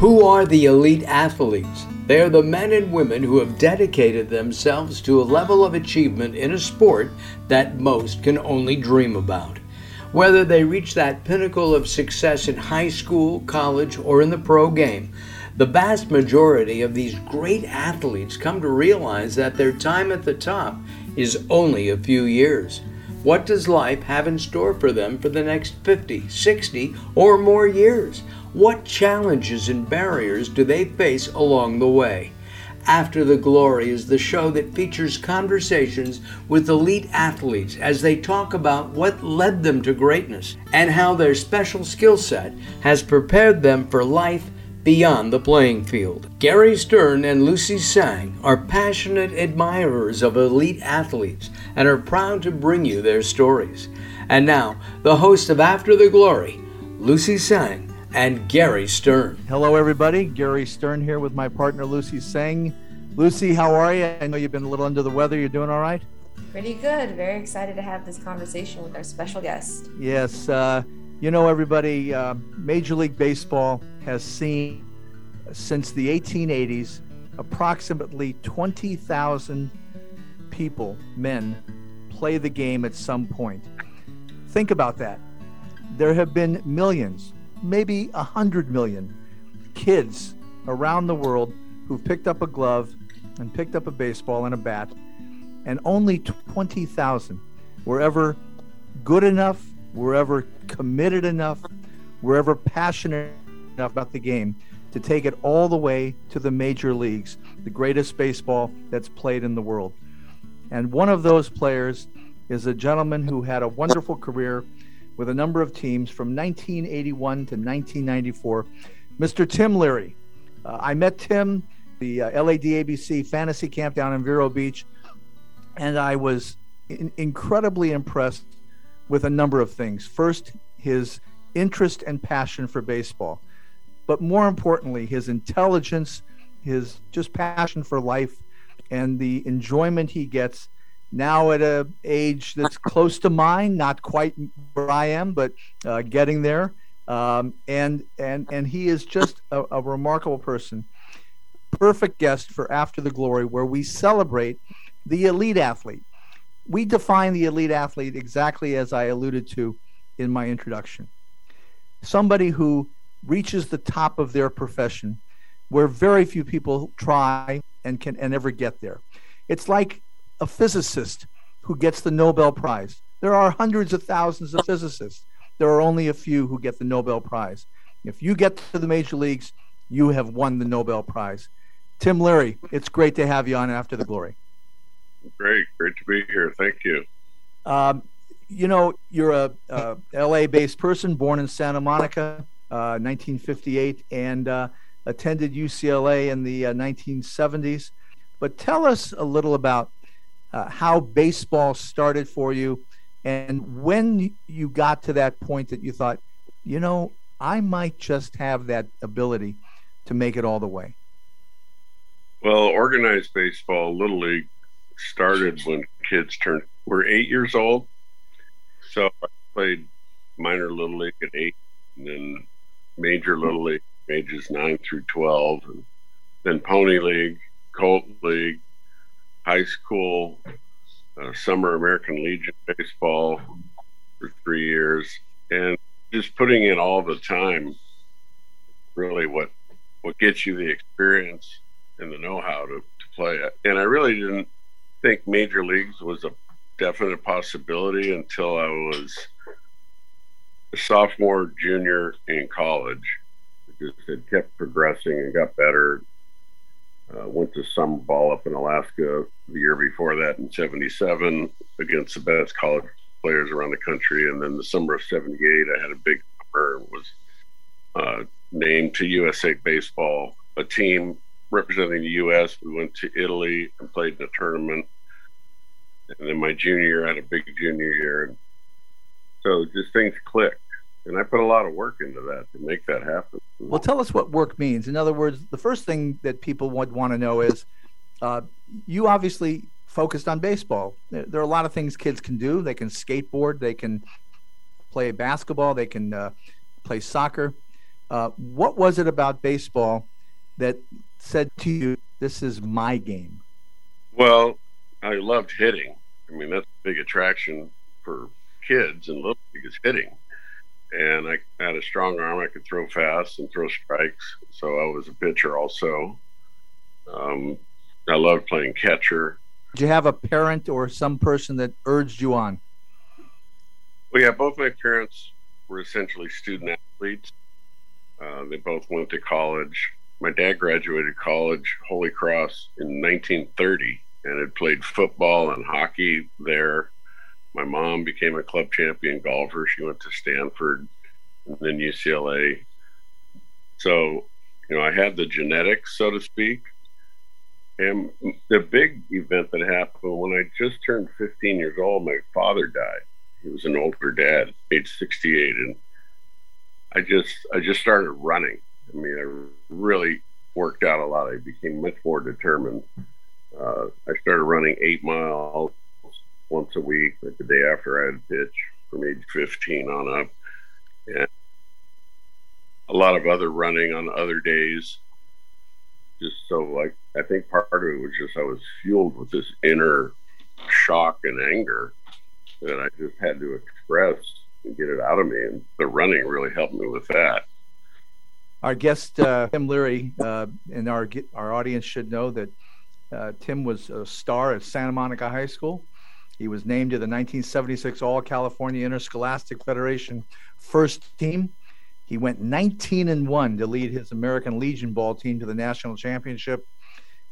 Who are the elite athletes? They are the men and women who have dedicated themselves to a level of achievement in a sport that most can only dream about. Whether they reach that pinnacle of success in high school, college, or in the pro game, the vast majority of these great athletes come to realize that their time at the top is only a few years. What does life have in store for them for the next 50, 60, or more years? What challenges and barriers do they face along the way? After the Glory is the show that features conversations with elite athletes as they talk about what led them to greatness and how their special skill set has prepared them for life beyond the playing field. Gary Stern and Lucy Sang are passionate admirers of elite athletes and are proud to bring you their stories. And now, the host of After the Glory, Lucy Sang and Gary Stern. Hello, everybody. Gary Stern here with my partner, Lucy Sang. Lucy, how are you? I know you've been a little under the weather. You're doing all right? Pretty good. Very excited to have this conversation with our special guest. Yes. Uh, you know, everybody, uh, Major League Baseball has seen since the 1880s approximately 20,000 people, men, play the game at some point. Think about that. There have been millions, maybe a hundred million kids around the world who've picked up a glove and picked up a baseball and a bat, and only 20,000 were ever good enough, were ever committed enough, were ever passionate enough about the game to take it all the way to the major leagues, the greatest baseball that's played in the world. And one of those players is a gentleman who had a wonderful career with a number of teams from 1981 to 1994, Mr. Tim Leary. Uh, I met Tim the uh, LADABC fantasy camp down in Vero Beach, and I was in- incredibly impressed with a number of things. First, his interest and passion for baseball, but more importantly, his intelligence, his just passion for life, and the enjoyment he gets now at a age that's close to mine, not quite where I am, but uh, getting there. Um, and and and he is just a, a remarkable person. Perfect guest for After the Glory, where we celebrate the elite athlete. We define the elite athlete exactly as I alluded to in my introduction. Somebody who reaches the top of their profession, where very few people try and can and ever get there. It's like a physicist who gets the Nobel Prize. There are hundreds of thousands of physicists. There are only a few who get the Nobel Prize. If you get to the major leagues, you have won the Nobel Prize. Tim Leary, it's great to have you on After the Glory. Great, great to be here. Thank you. Um, you know, you're a, a LA-based person, born in Santa Monica, uh, 1958, and uh, attended UCLA in the uh, 1970s. But tell us a little about uh, how baseball started for you and when you got to that point that you thought, you know, I might just have that ability to make it all the way. Well, organized baseball, Little League, started when kids turned were eight years old. So I played minor Little League at eight, and then major Little League ages nine through twelve, and then Pony League, Colt League, high school, uh, summer American Legion baseball for three years, and just putting in all the time. Really, what what gets you the experience and the know-how to, to play it. And I really didn't think major leagues was a definite possibility until I was a sophomore, junior in college. Just had kept progressing and got better. Uh, went to summer ball up in Alaska the year before that in 77 against the best college players around the country. And then the summer of 78, I had a big summer was uh, named to USA Baseball, a team representing the U.S. We went to Italy and played in a tournament. And then my junior year, I had a big junior year. So just things clicked. And I put a lot of work into that to make that happen. Well, tell us what work means. In other words, the first thing that people would want to know is uh, you obviously focused on baseball. There, are a lot of things kids can do. They can skateboard, they can play basketball, they can uh, play soccer. Uh, what was it about baseball that said to you, "This is my game"? Well, I loved hitting. I mean, that's a big attraction for kids and little league is hitting. And I had a strong arm. I could throw fast and throw strikes. So I was a pitcher also. Um, I loved playing catcher. Did you have a parent or some person that urged you on? Well, yeah, both my parents were essentially student athletes. Uh, they both went to college. My dad graduated college, Holy Cross, in 1930 and had played football and hockey there. My mom became a club champion golfer. She went to Stanford and then UCLA. So, you know, I had the genetics, so to speak. And the big event that happened when I just turned 15 years old, my father died. He was an older dad, age 68, and I just I just started running. I mean, I really worked out a lot. I became much more determined. Uh, I started running eight miles once a week, like the day after I had pitch from age 15 on up, and a lot of other running on other days. Just so, like, I think part of it was just I was fueled with this inner shock and anger that I just had to express and get it out of me. And the running really helped me with that. Our guest, uh, Tim Leary, uh, and our our audience should know that uh, Tim was a star at Santa Monica High School. He was named to the 1976 All California Interscholastic Federation first team. He went 19 and 1 to lead his American Legion ball team to the national championship.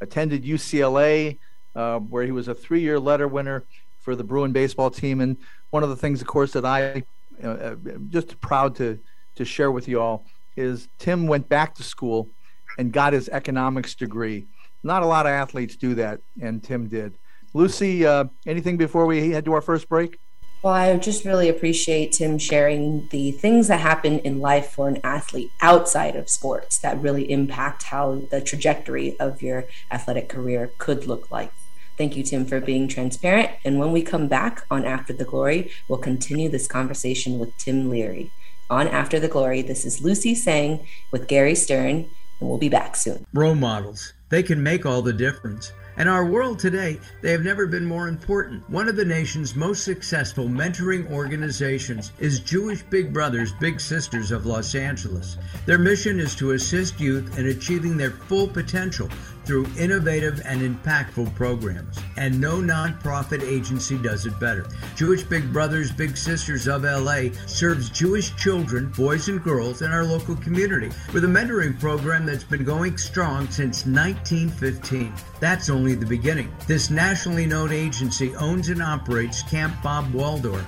Attended UCLA, uh, where he was a three year letter winner for the Bruin baseball team. And one of the things, of course, that I uh, uh, just proud to to share with you all is Tim went back to school and got his economics degree. Not a lot of athletes do that, and Tim did. Lucy, uh, anything before we head to our first break? Well, I just really appreciate Tim sharing the things that happen in life for an athlete outside of sports that really impact how the trajectory of your athletic career could look like. Thank you, Tim, for being transparent. And when we come back on After the Glory, we'll continue this conversation with Tim Leary. On After the Glory, this is Lucy Sang with Gary Stern, and we'll be back soon. Role models, they can make all the difference. In our world today, they have never been more important. One of the nation's most successful mentoring organizations is Jewish Big Brothers Big Sisters of Los Angeles. Their mission is to assist youth in achieving their full potential through innovative and impactful programs. And no nonprofit agency does it better. Jewish Big Brothers Big Sisters of LA serves Jewish children, boys and girls in our local community with a mentoring program that's been going strong since 1915. That's only the beginning. This nationally known agency owns and operates Camp Bob Waldorf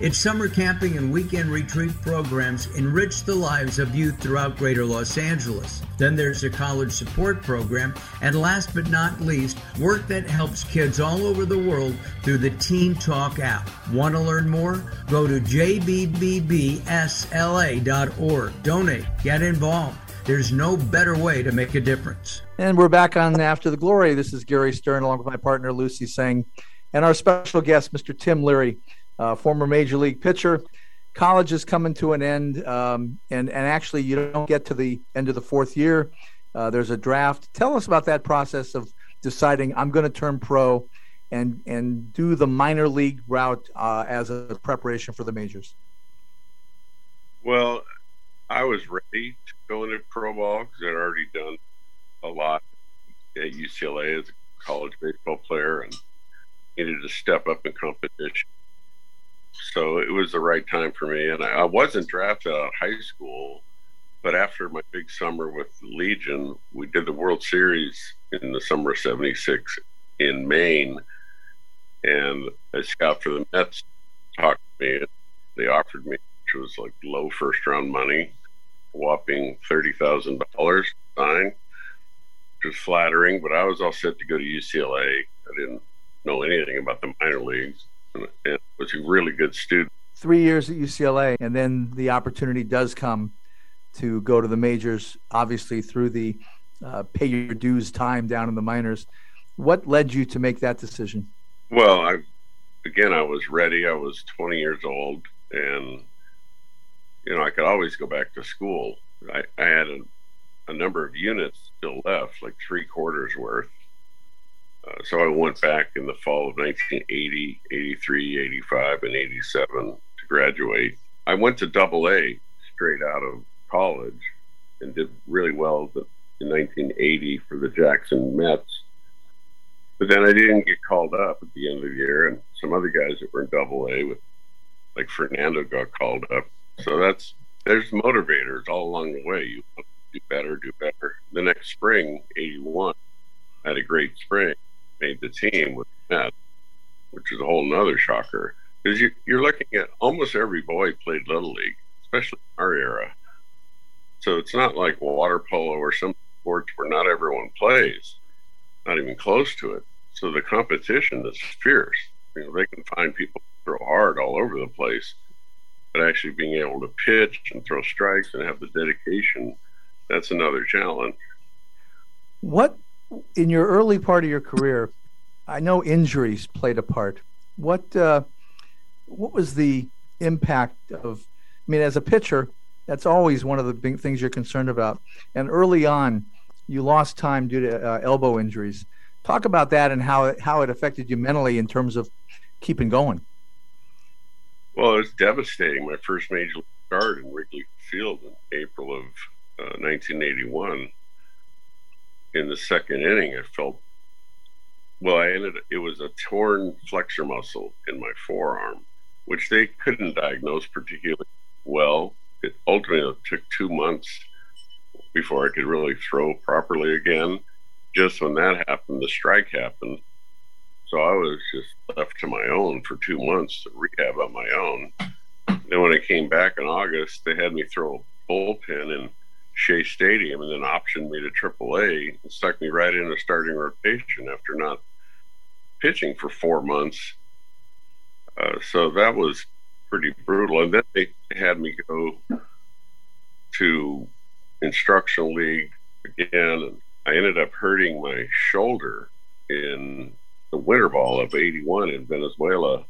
its summer camping and weekend retreat programs enrich the lives of youth throughout greater Los Angeles. Then there's a college support program, and last but not least, work that helps kids all over the world through the Teen Talk app. Want to learn more? Go to jbbbsla.org. Donate, get involved. There's no better way to make a difference. And we're back on After the Glory. This is Gary Stern along with my partner Lucy Tseng and our special guest, Mr. Tim Leary uh, former major league pitcher. College is coming to an end, um, and and actually you don't get to the end of the fourth year. Uh, there's a draft. Tell us about that process of deciding I'm going to turn pro, and and do the minor league route uh, as a preparation for the majors. Well, I was ready to go into pro ball because I'd already done a lot at UCLA as a college baseball player and needed to step up in competition so it was the right time for me. And I, I wasn't drafted out of high school, but after my big summer with Legion, we did the World Series in the summer of '76 in Maine, and a scout for the Mets talked to me. They offered me, which was like low first round money, whopping thirty thousand dollars sign, which was flattering. But I was all set to go to UCLA. I didn't know anything about the minor leagues and was a really good student. Three years at UCLA, and then the opportunity does come to go to the majors, obviously through the uh, pay your dues time down in the minors. What led you to make that decision? Well, I again, I was ready. I was 20 years old, and you know, I could always go back to school. I, I had a, a number of units still left, like three quarters worth. So I went back in the fall of 1980, 83, 85, and 87 to graduate. I went to double A straight out of college and did really well in 1980 for the Jackson Mets. But then I didn't get called up at the end of the year, and some other guys that were in double A with like Fernando got called up. So that's there's motivators all along the way. You do better, do better. The next spring, 81, I had a great spring, made the team with Met, which is a whole nother shocker. Because you, you're looking at almost every boy played Little League, especially in our era. So it's not like water polo or some sports where not everyone plays, not even close to it. So the competition is fierce. You know, they can find people throw hard all over the place, but actually being able to pitch and throw strikes and have the dedication, that's another challenge. What in your early part of your career? I know injuries played a part. What uh, what was the impact of? I mean, as a pitcher, that's always one of the big things you're concerned about. And early on, you lost time due to uh, elbow injuries. Talk about that and how it, how it affected you mentally in terms of keeping going. Well, it was devastating. My first major start in Wrigley Field in April of uh, 1981. In the second inning, I felt well. I ended. It was a torn flexor muscle in my forearm, which they couldn't diagnose particularly well. It ultimately took two months before I could really throw properly again. Just when that happened, the strike happened, so I was just left to my own for two months to rehab on my own. Then when I came back in August, they had me throw a bullpen in Shea Stadium and then optioned me to AAA and stuck me right in a starting rotation after not pitching for four months. Uh, so that was pretty brutal. And then they had me go to instructional league again, and I ended up hurting my shoulder in the winter ball of 81 in Venezuela.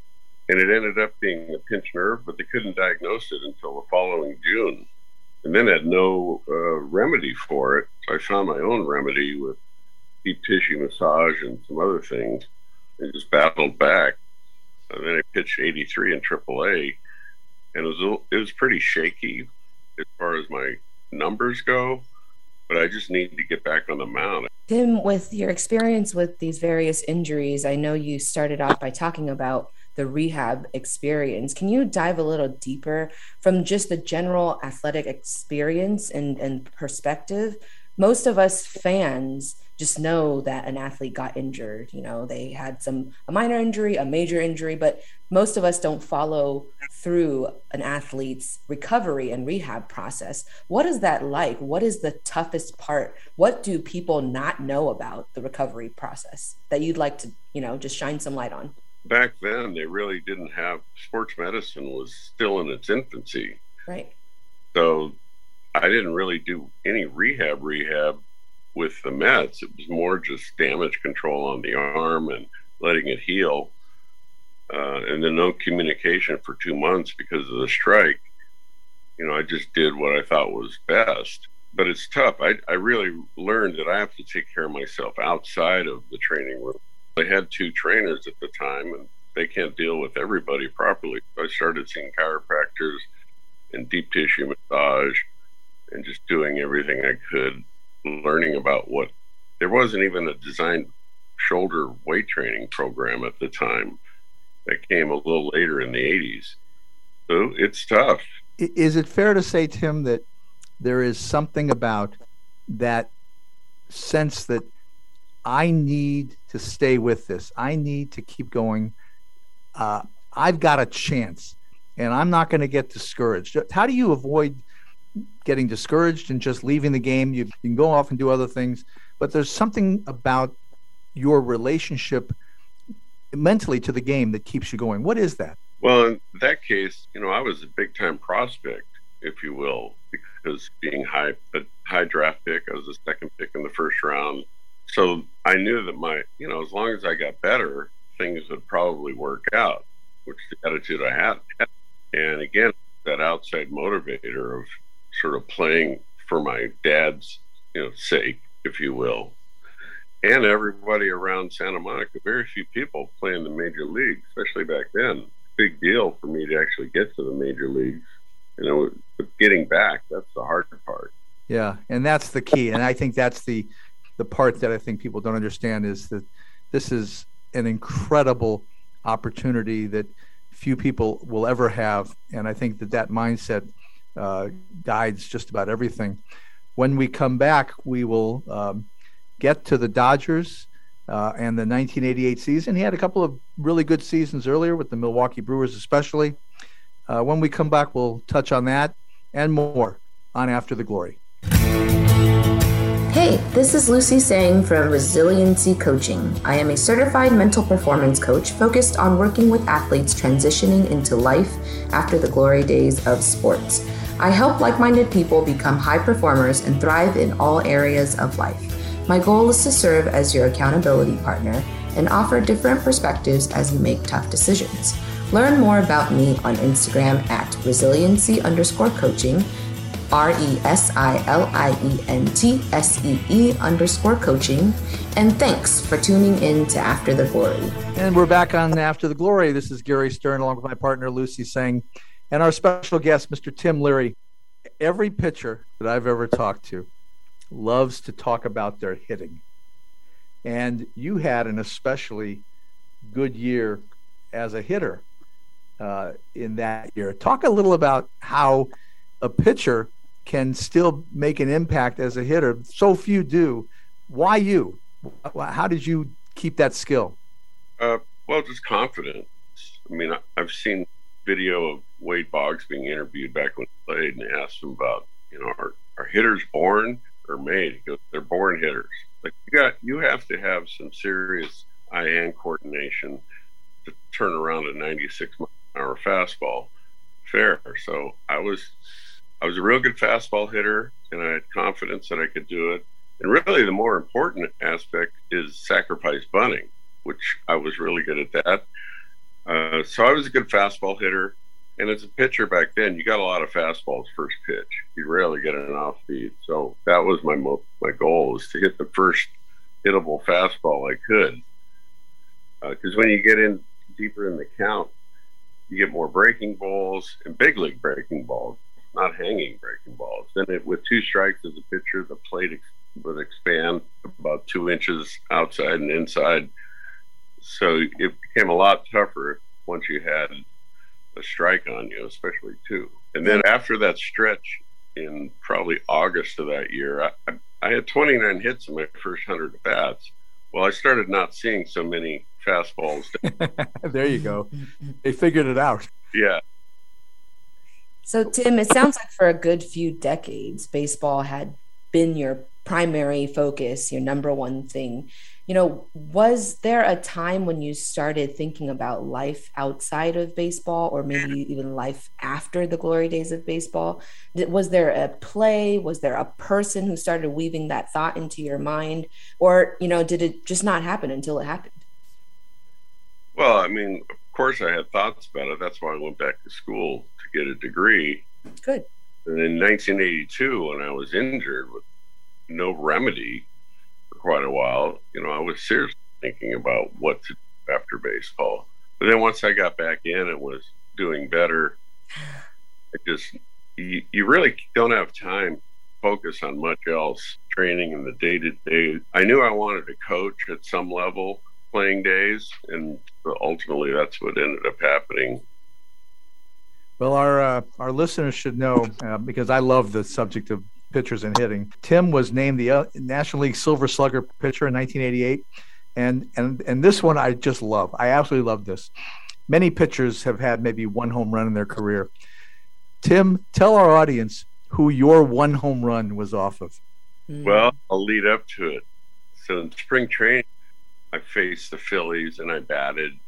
And it ended up being a pinched nerve, but they couldn't diagnose it until the following June. And then had no uh, remedy for it. I found my own remedy with deep tissue massage and some other things and just battled back. And then I pitched 83 in AAA, and it was, it was pretty shaky as far as my numbers go but I just need to get back on the mound. Tim, with your experience with these various injuries, I know you started off by talking about the rehab experience. Can you dive a little deeper from just the general athletic experience and, and perspective? Most of us fans just know that an athlete got injured. You know, they had some a minor injury, a major injury, but most of us don't follow through an athlete's recovery and rehab process. What is that like? What is the toughest part? What do people not know about the recovery process that you'd like to, you know, just shine some light on? Back then, they really didn't have sports medicine was still in its infancy. Right. So I didn't really do any rehab rehab with the Mets. It was more just damage control on the arm and letting it heal. Uh, and then no communication for two months because of the strike. You know, I just did what I thought was best. But it's tough. I, I really learned that I have to take care of myself outside of the training room. I had two trainers at the time, and they can't deal with everybody properly. I started seeing chiropractors and deep tissue massage and just doing everything I could learning about what there wasn't even a designed shoulder weight training program at the time that came a little later in the 80s. So it's tough. Is it fair to say, Tim, that there is something about that sense that I need to stay with this? I need to keep going. Uh, I've got a chance and I'm not going to get discouraged. How do you avoid getting discouraged and just leaving the game. You, can go off and do other things, but there's something about your relationship mentally to the game that keeps you going. What is that? Well, in that case, you know, I was a big time prospect, if you will, because being high high draft pick, I was the second pick in the first round. So I knew that my, you know, as long as I got better, things would probably work out, which the attitude I had. And again, that outside motivator of sort of playing for my dad's you know sake, if you will, and everybody around Santa Monica. Very few people play in the major league, especially back then. Big deal for me to actually get to the major leagues. You know, getting back, that's the hard part. Yeah, and that's the key. And I think that's the part that I think people don't understand is that this is an incredible opportunity that few people will ever have. And I think that that mindset uh, guides just about everything. When we come back, we will um, get to the Dodgers uh, and the 1988 season. He had a couple of really good seasons earlier with the Milwaukee Brewers, especially. Uh, when we come back, we'll touch on that and more on After the Glory. Hey, this is Lucy Sang from Resiliency Coaching. I am a certified mental performance coach focused on working with athletes transitioning into life after the glory days of sports. I help like minded people become high performers and thrive in all areas of life. My goal is to serve as your accountability partner and offer different perspectives as you make tough decisions. Learn more about me on Instagram at resiliency underscore coaching R E S I L I E N T S E E underscore coaching. And thanks for tuning in to After the Glory. And we're back on After the Glory. This is Gary Stern along with my partner Lucy Sang and our special guest, Mr. Tim Leary. Every pitcher that I've ever talked to loves to talk about their hitting. And you had an especially good year as a hitter uh, in that year. Talk a little about how a pitcher can still make an impact as a hitter. So few do. Why you? How did you keep that skill? Uh, well, just confidence. I mean, I, have seen video of Wade Boggs being interviewed back when he played, and asked him about, you know, are, are hitters born or made? He goes, they're born hitters. Like you got, you have to have some serious eye-hand coordination to turn around a 96 mile an hour fastball fair. So I was I was a real good fastball hitter, and I had confidence that I could do it. And really, the more important aspect is sacrifice bunting, which I was really good at that. Uh, so I was a good fastball hitter. And as a pitcher back then, you got a lot of fastballs first pitch. You rarely get an off speed. So that was my mo- my goal was to hit the first hittable fastball I could. Because uh, when you get in deeper in the count, you get more breaking balls and big league breaking balls not hanging breaking balls. Then it, with two strikes as a pitcher, the plate ex- would expand about two inches outside and inside. So it became a lot tougher once you had a strike on you, especially two. And then after that stretch in probably August of that year, I, I had 29 hits in my first 100 at bats. Well, I started not seeing so many fastballs. there you go. They figured it out. Yeah. So, Tim, it sounds like for a good few decades, baseball had been your primary focus, your number one thing. You know, was there a time when you started thinking about life outside of baseball or maybe even life after the glory days of baseball? Was there a play? Was there a person who started weaving that thought into your mind? Or, you know, did it just not happen until it happened? Well, I mean, of course I had thoughts about it. That's why I went back to school get a degree. Good. And in 1982, when I was injured with no remedy for quite a while, you know, I was seriously thinking about what to do after baseball. But then once I got back in and was doing better, it just you, you really don't have time to focus on much else. Training in the day to day. I knew I wanted to coach at some level, playing days, and ultimately that's what ended up happening well, our uh, our listeners should know uh, because I love the subject of pitchers and hitting. Tim was named the uh, National League Silver Slugger pitcher in 1988, and and and this one I just love. I absolutely love this. Many pitchers have had maybe one home run in their career. Tim, tell our audience who your one home run was off of. Mm. Well, I'll lead up to it. So in spring training, I faced the Phillies and I batted,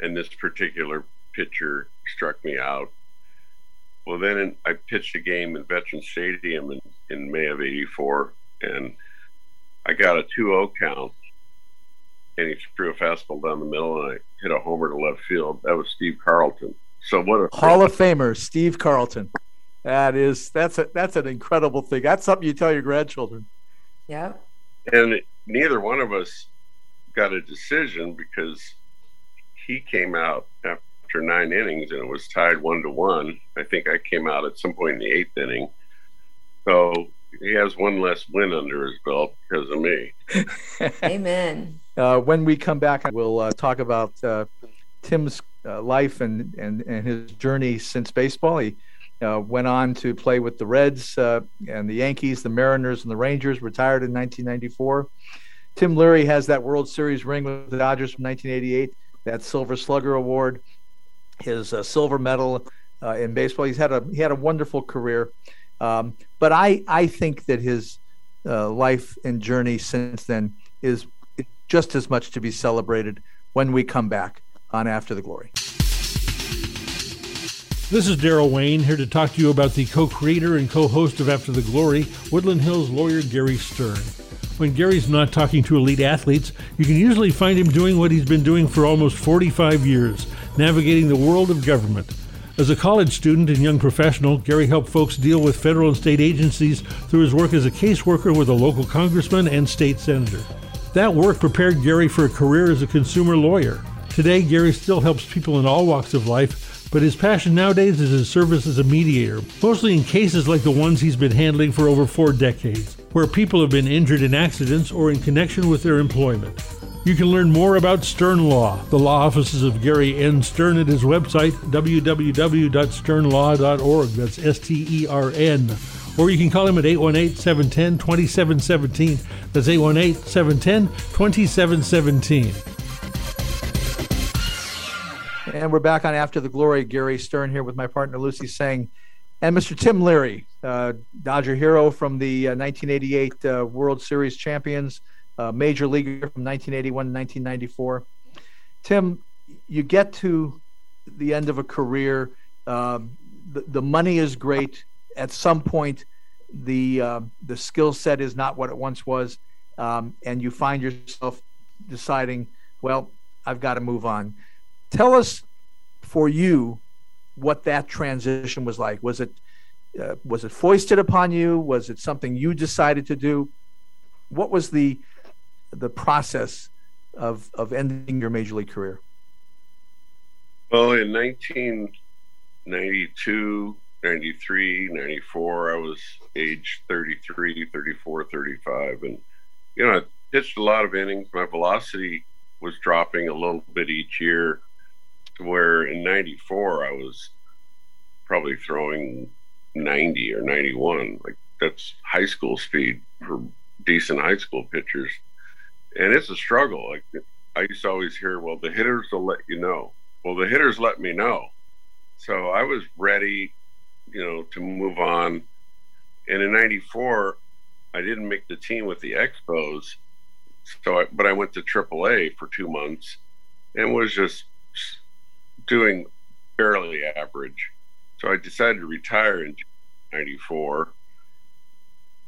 and this particular pitcher struck me out well, then I pitched a game in Veterans Stadium in, in May of '84, and I got a 2-0 count, and he threw a fastball down the middle, and I hit a homer to left field. That was Steve Carlton. So what a Hall of Famer, Steve Carlton. That is that's a that's an incredible thing. That's something you tell your grandchildren. Yeah. And neither one of us got a decision because he came out after nine innings and it was tied one to one. I think I came out at some point in the eighth inning. So he has one less win under his belt because of me. Amen. Uh, when we come back, we'll uh, talk about uh, Tim's uh, life and, and, and his journey since baseball. He uh, went on to play with the Reds uh, and the Yankees, the Mariners, and the Rangers, retired in 1994. Tim Leary has that World Series ring with the Dodgers from 1988, that Silver Slugger Award, his silver medal in baseball. He's had a he had a wonderful career. Um, but I, I think that his uh, life and journey since then is just as much to be celebrated when we come back on After the Glory. This is Daryl Wayne here to talk to you about the co creator and co host of After the Glory, Woodland Hills lawyer Gary Stern. When Gary's not talking to elite athletes, you can usually find him doing what he's been doing for almost 45 years navigating the world of government. As a college student and young professional, Gary helped folks deal with federal and state agencies through his work as a caseworker with a local congressman and state senator. That work prepared Gary for a career as a consumer lawyer. Today, Gary still helps people in all walks of life, but his passion nowadays is his service as a mediator, mostly in cases like the ones he's been handling for over four decades, where people have been injured in accidents or in connection with their employment. You can learn more about Stern Law, the law offices of Gary N. Stern at his website, www.sternlaw.org. That's S T E R N. Or you can call him at 818 710 2717. That's 818 710 2717. And we're back on After the Glory. Gary Stern here with my partner Lucy Tseng. And Mr. Tim Leary, Dodger hero from the uh, 1988 uh, World Series champions uh, major leaguer from 1981 to 1994. Tim, you get to the end of a career. Um, the, the money is great. At some point, the uh, the skill set is not what it once was, um, and you find yourself deciding, well, I've got to move on. Tell us, for you, what that transition was like. Was it uh, was it foisted upon you? Was it something you decided to do? What was the the process of of ending your major league career? Well, in 1992, 93, 94, I was age 33, 34, 35. And, you know, I pitched a lot of innings. My velocity was dropping a little bit each year to where in 94, I was probably throwing 90 or 91. Like, that's high school speed for decent high school pitchers and it's a struggle. Like I used to always hear, well, the hitters will let you know. Well, the hitters let me know. So I was ready, you know, to move on. And in '94, I didn't make the team with the Expos. So, I, but I went to AAA for two months, and was just doing barely average. So I decided to retire in '94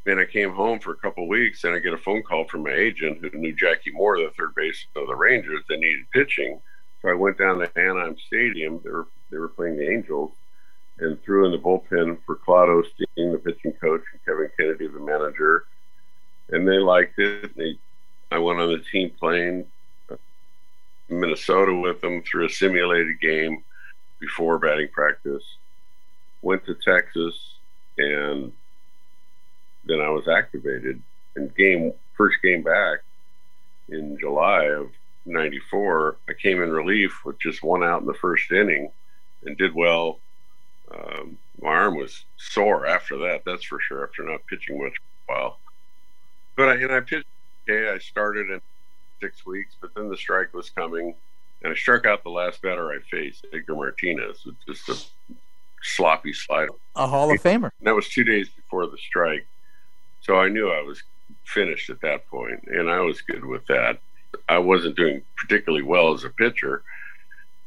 then I came home for a couple weeks, and I get a phone call from my agent who knew Jackie Moore, the third baseman of the Rangers, that needed pitching. So I went down to Anaheim Stadium. They were they were playing the Angels, and threw in the bullpen for Claude Osteen, the pitching coach, and Kevin Kennedy, the manager. And they liked it. They, I went on the team plane uh, Minnesota with them through a simulated game before batting practice. Went to Texas and then I was activated. And game first game back in July of '94, I came in relief with just one out in the first inning, and did well. Um, my arm was sore after that, that's for sure. After not pitching much for a while, but I and I pitched. Okay, I started in six weeks, but then the strike was coming, and I struck out the last batter I faced, Edgar Martinez, with just a sloppy slide. A Hall of Famer. And that was two days before the strike. So I knew I was finished at that point, and I was good with that. I wasn't doing particularly well as a pitcher,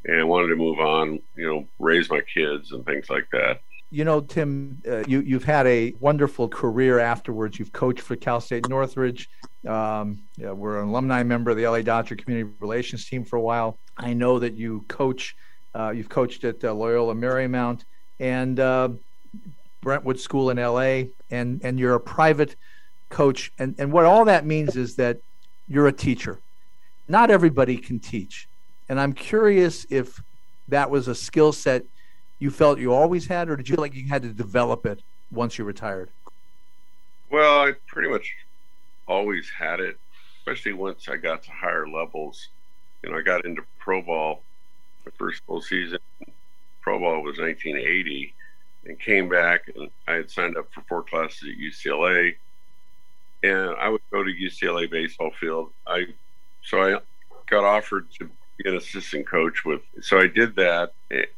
and wanted to move on. You know, raise my kids and things like that. You know, Tim, uh, you you've had a wonderful career afterwards. You've coached for Cal State Northridge. Um, yeah, we're an alumni member of the LA Dodger Community Relations team for a while. I know that you coach. Uh, you've coached at uh, Loyola Marymount, and uh, Brentwood School in LA, and and you're a private coach. And and what all that means is that you're a teacher. Not everybody can teach, and I'm curious if that was a skill set you felt you always had, or did you feel like you had to develop it once you retired? Well, I pretty much always had it, especially once I got to higher levels. You know, I got into pro ball my first full season. Pro was 1980 and came back and I had signed up for four classes at UCLA and I would go to UCLA baseball field. I so I got offered to be an assistant coach with so I did that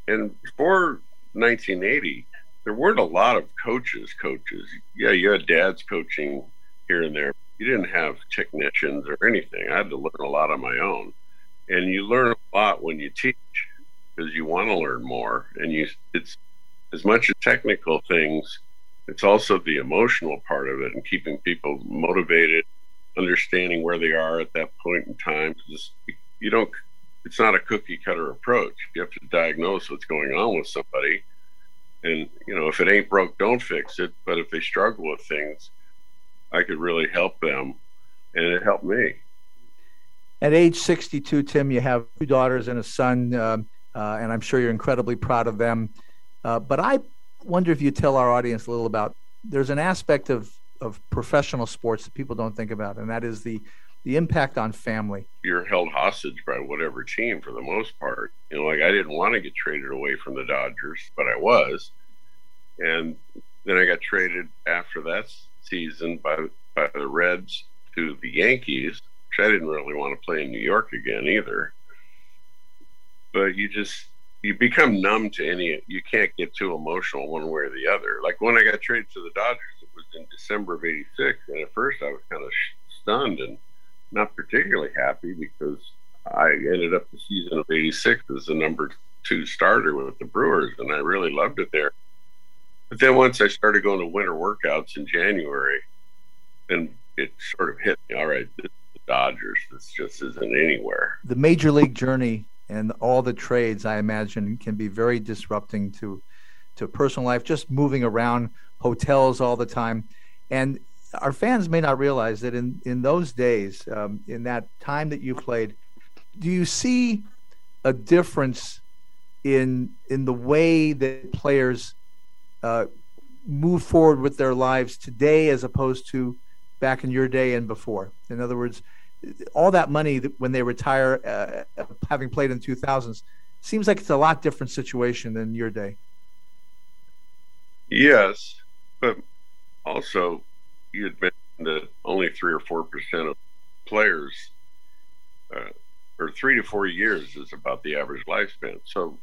and before 1980 there weren't a lot of coaches coaches. Yeah, you had dads coaching here and there. You didn't have technicians or anything. I had to learn a lot on my own. And you learn a lot when you teach because you want to learn more and you it's as much as technical things, it's also the emotional part of it and keeping people motivated, understanding where they are at that point in time. Just, you don't, it's not a cookie cutter approach. You have to diagnose what's going on with somebody. And, you know, if it ain't broke, don't fix it. But if they struggle with things, I could really help them. And it helped me. At age 62, Tim, you have two daughters and a son, uh, uh, and I'm sure you're incredibly proud of them. Uh, but I wonder if you tell our audience a little about there's an aspect of of professional sports that people don't think about, and that is the the impact on family. You're held hostage by whatever team for the most part. You know, like I didn't want to get traded away from the Dodgers, but I was, and then I got traded after that season by by the Reds to the Yankees, which I didn't really want to play in New York again either. But you just you become numb to any you can't get too emotional one way or the other. Like when i got traded to the dodgers it was in december of 86 and at first i was kind of stunned and not particularly happy because i ended up the season of 86 as the number two starter with the brewers and i really loved it there. But then once i started going to winter workouts in january then it sort of hit me all right this the dodgers. This just isn't anywhere. The major league journey and all the trades I imagine can be very disrupting to to personal life. Just moving around hotels all the time, and our fans may not realize that in in those days, um, in that time that you played, do you see a difference in in the way that players uh, move forward with their lives today as opposed to back in your day and before? In other words, all that money that when they retire, uh, having played in 2000s, seems like it's a lot different situation than your day. Yes, but also you had mentioned that only three or four percent of players, uh, or three to four years, is about the average lifespan. So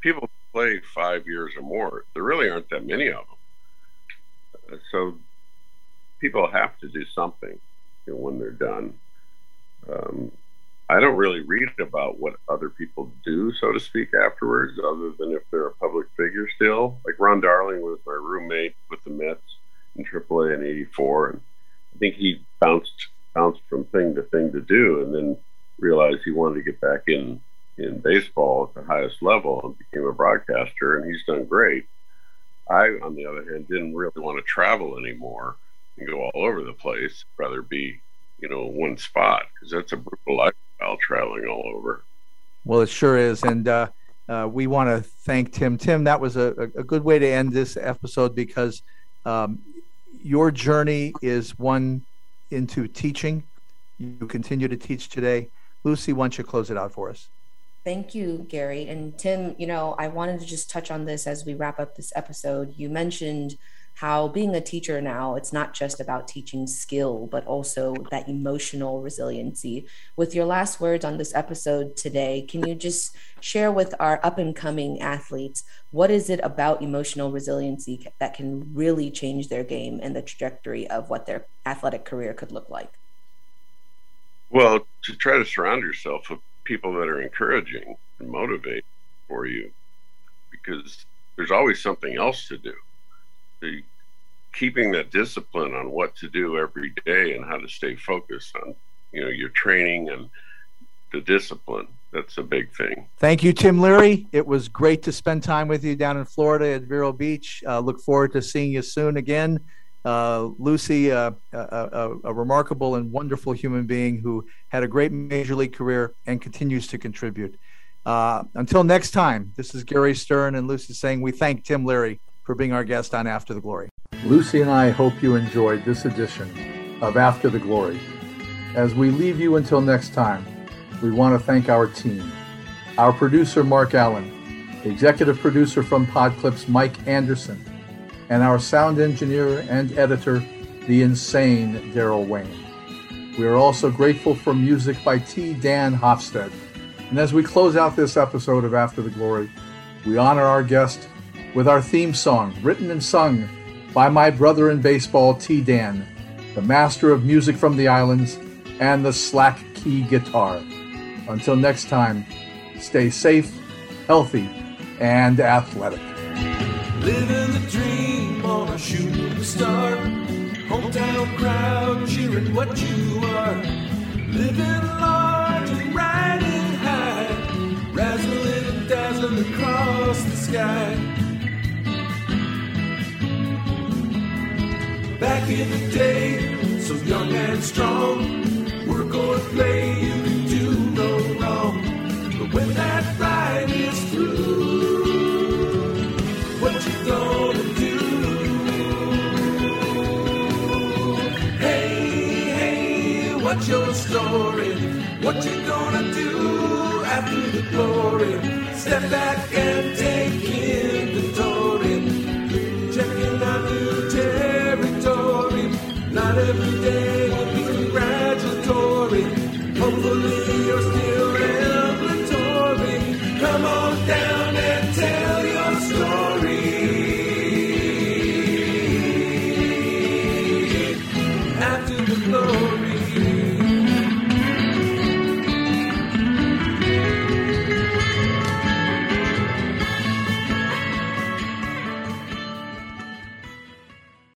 people play five years or more. There really aren't that many of them. Uh, so people have to do something when they're done. Um, I don't really read about what other people do, so to speak, afterwards, other than if they're a public figure still. Like Ron Darling was my roommate with the Mets in AAA in '84, and I think he bounced bounced from thing to thing to do, and then realized he wanted to get back in in baseball at the highest level and became a broadcaster, and he's done great. I, on the other hand, didn't really want to travel anymore and go all over the place. Rather be you know, one spot because that's a brutal lifestyle traveling all over. Well, it sure is. And uh, uh, we want to thank Tim. Tim, that was a, a good way to end this episode because um, your journey is one into teaching. You continue to teach today. Lucy, why don't you close it out for us? Thank you, Gary. And Tim, you know, I wanted to just touch on this as we wrap up this episode. You mentioned how being a teacher now, it's not just about teaching skill, but also that emotional resiliency. With your last words on this episode today, can you just share with our up and coming athletes what is it about emotional resiliency that can really change their game and the trajectory of what their athletic career could look like? Well, to try to surround yourself with people that are encouraging and motivate for you because there's always something else to do the keeping that discipline on what to do every day and how to stay focused on you know your training and the discipline that's a big thing. Thank you, Tim Leary. It was great to spend time with you down in Florida at Vero Beach. Uh, look forward to seeing you soon again. Uh, Lucy, uh, a, a, a, remarkable and wonderful human being who had a great major league career and continues to contribute. Uh, until next time, this is Gary Stern and Lucy saying we thank Tim Leary for being our guest on After the Glory. Lucy and I hope you enjoyed this edition of After the Glory. As we leave you until next time, we want to thank our team. Our producer, Mark Allen, executive producer from Podclips, Mike Anderson, and our sound engineer and editor, the insane Daryl Wayne. We are also grateful for music by T. Dan Hofstead. And as we close out this episode of After the Glory, we honor our guest with our theme song, written and sung by my brother in baseball, T. Dan, the master of music from the islands and the slack key guitar. Until next time, stay safe, healthy, and athletic. Living the dream on a shooting star. Hometown crowd cheering what you are. Living large and riding high. Razzling and dazzling across the sky. Back in the day, so young and strong. Work or play, you can do no wrong. But when that ride is through, what you gonna do? Hey, hey, what's your story? What you gonna do after the glory? Step back and take inventory. Checking every day will be congratulatory. Hopefully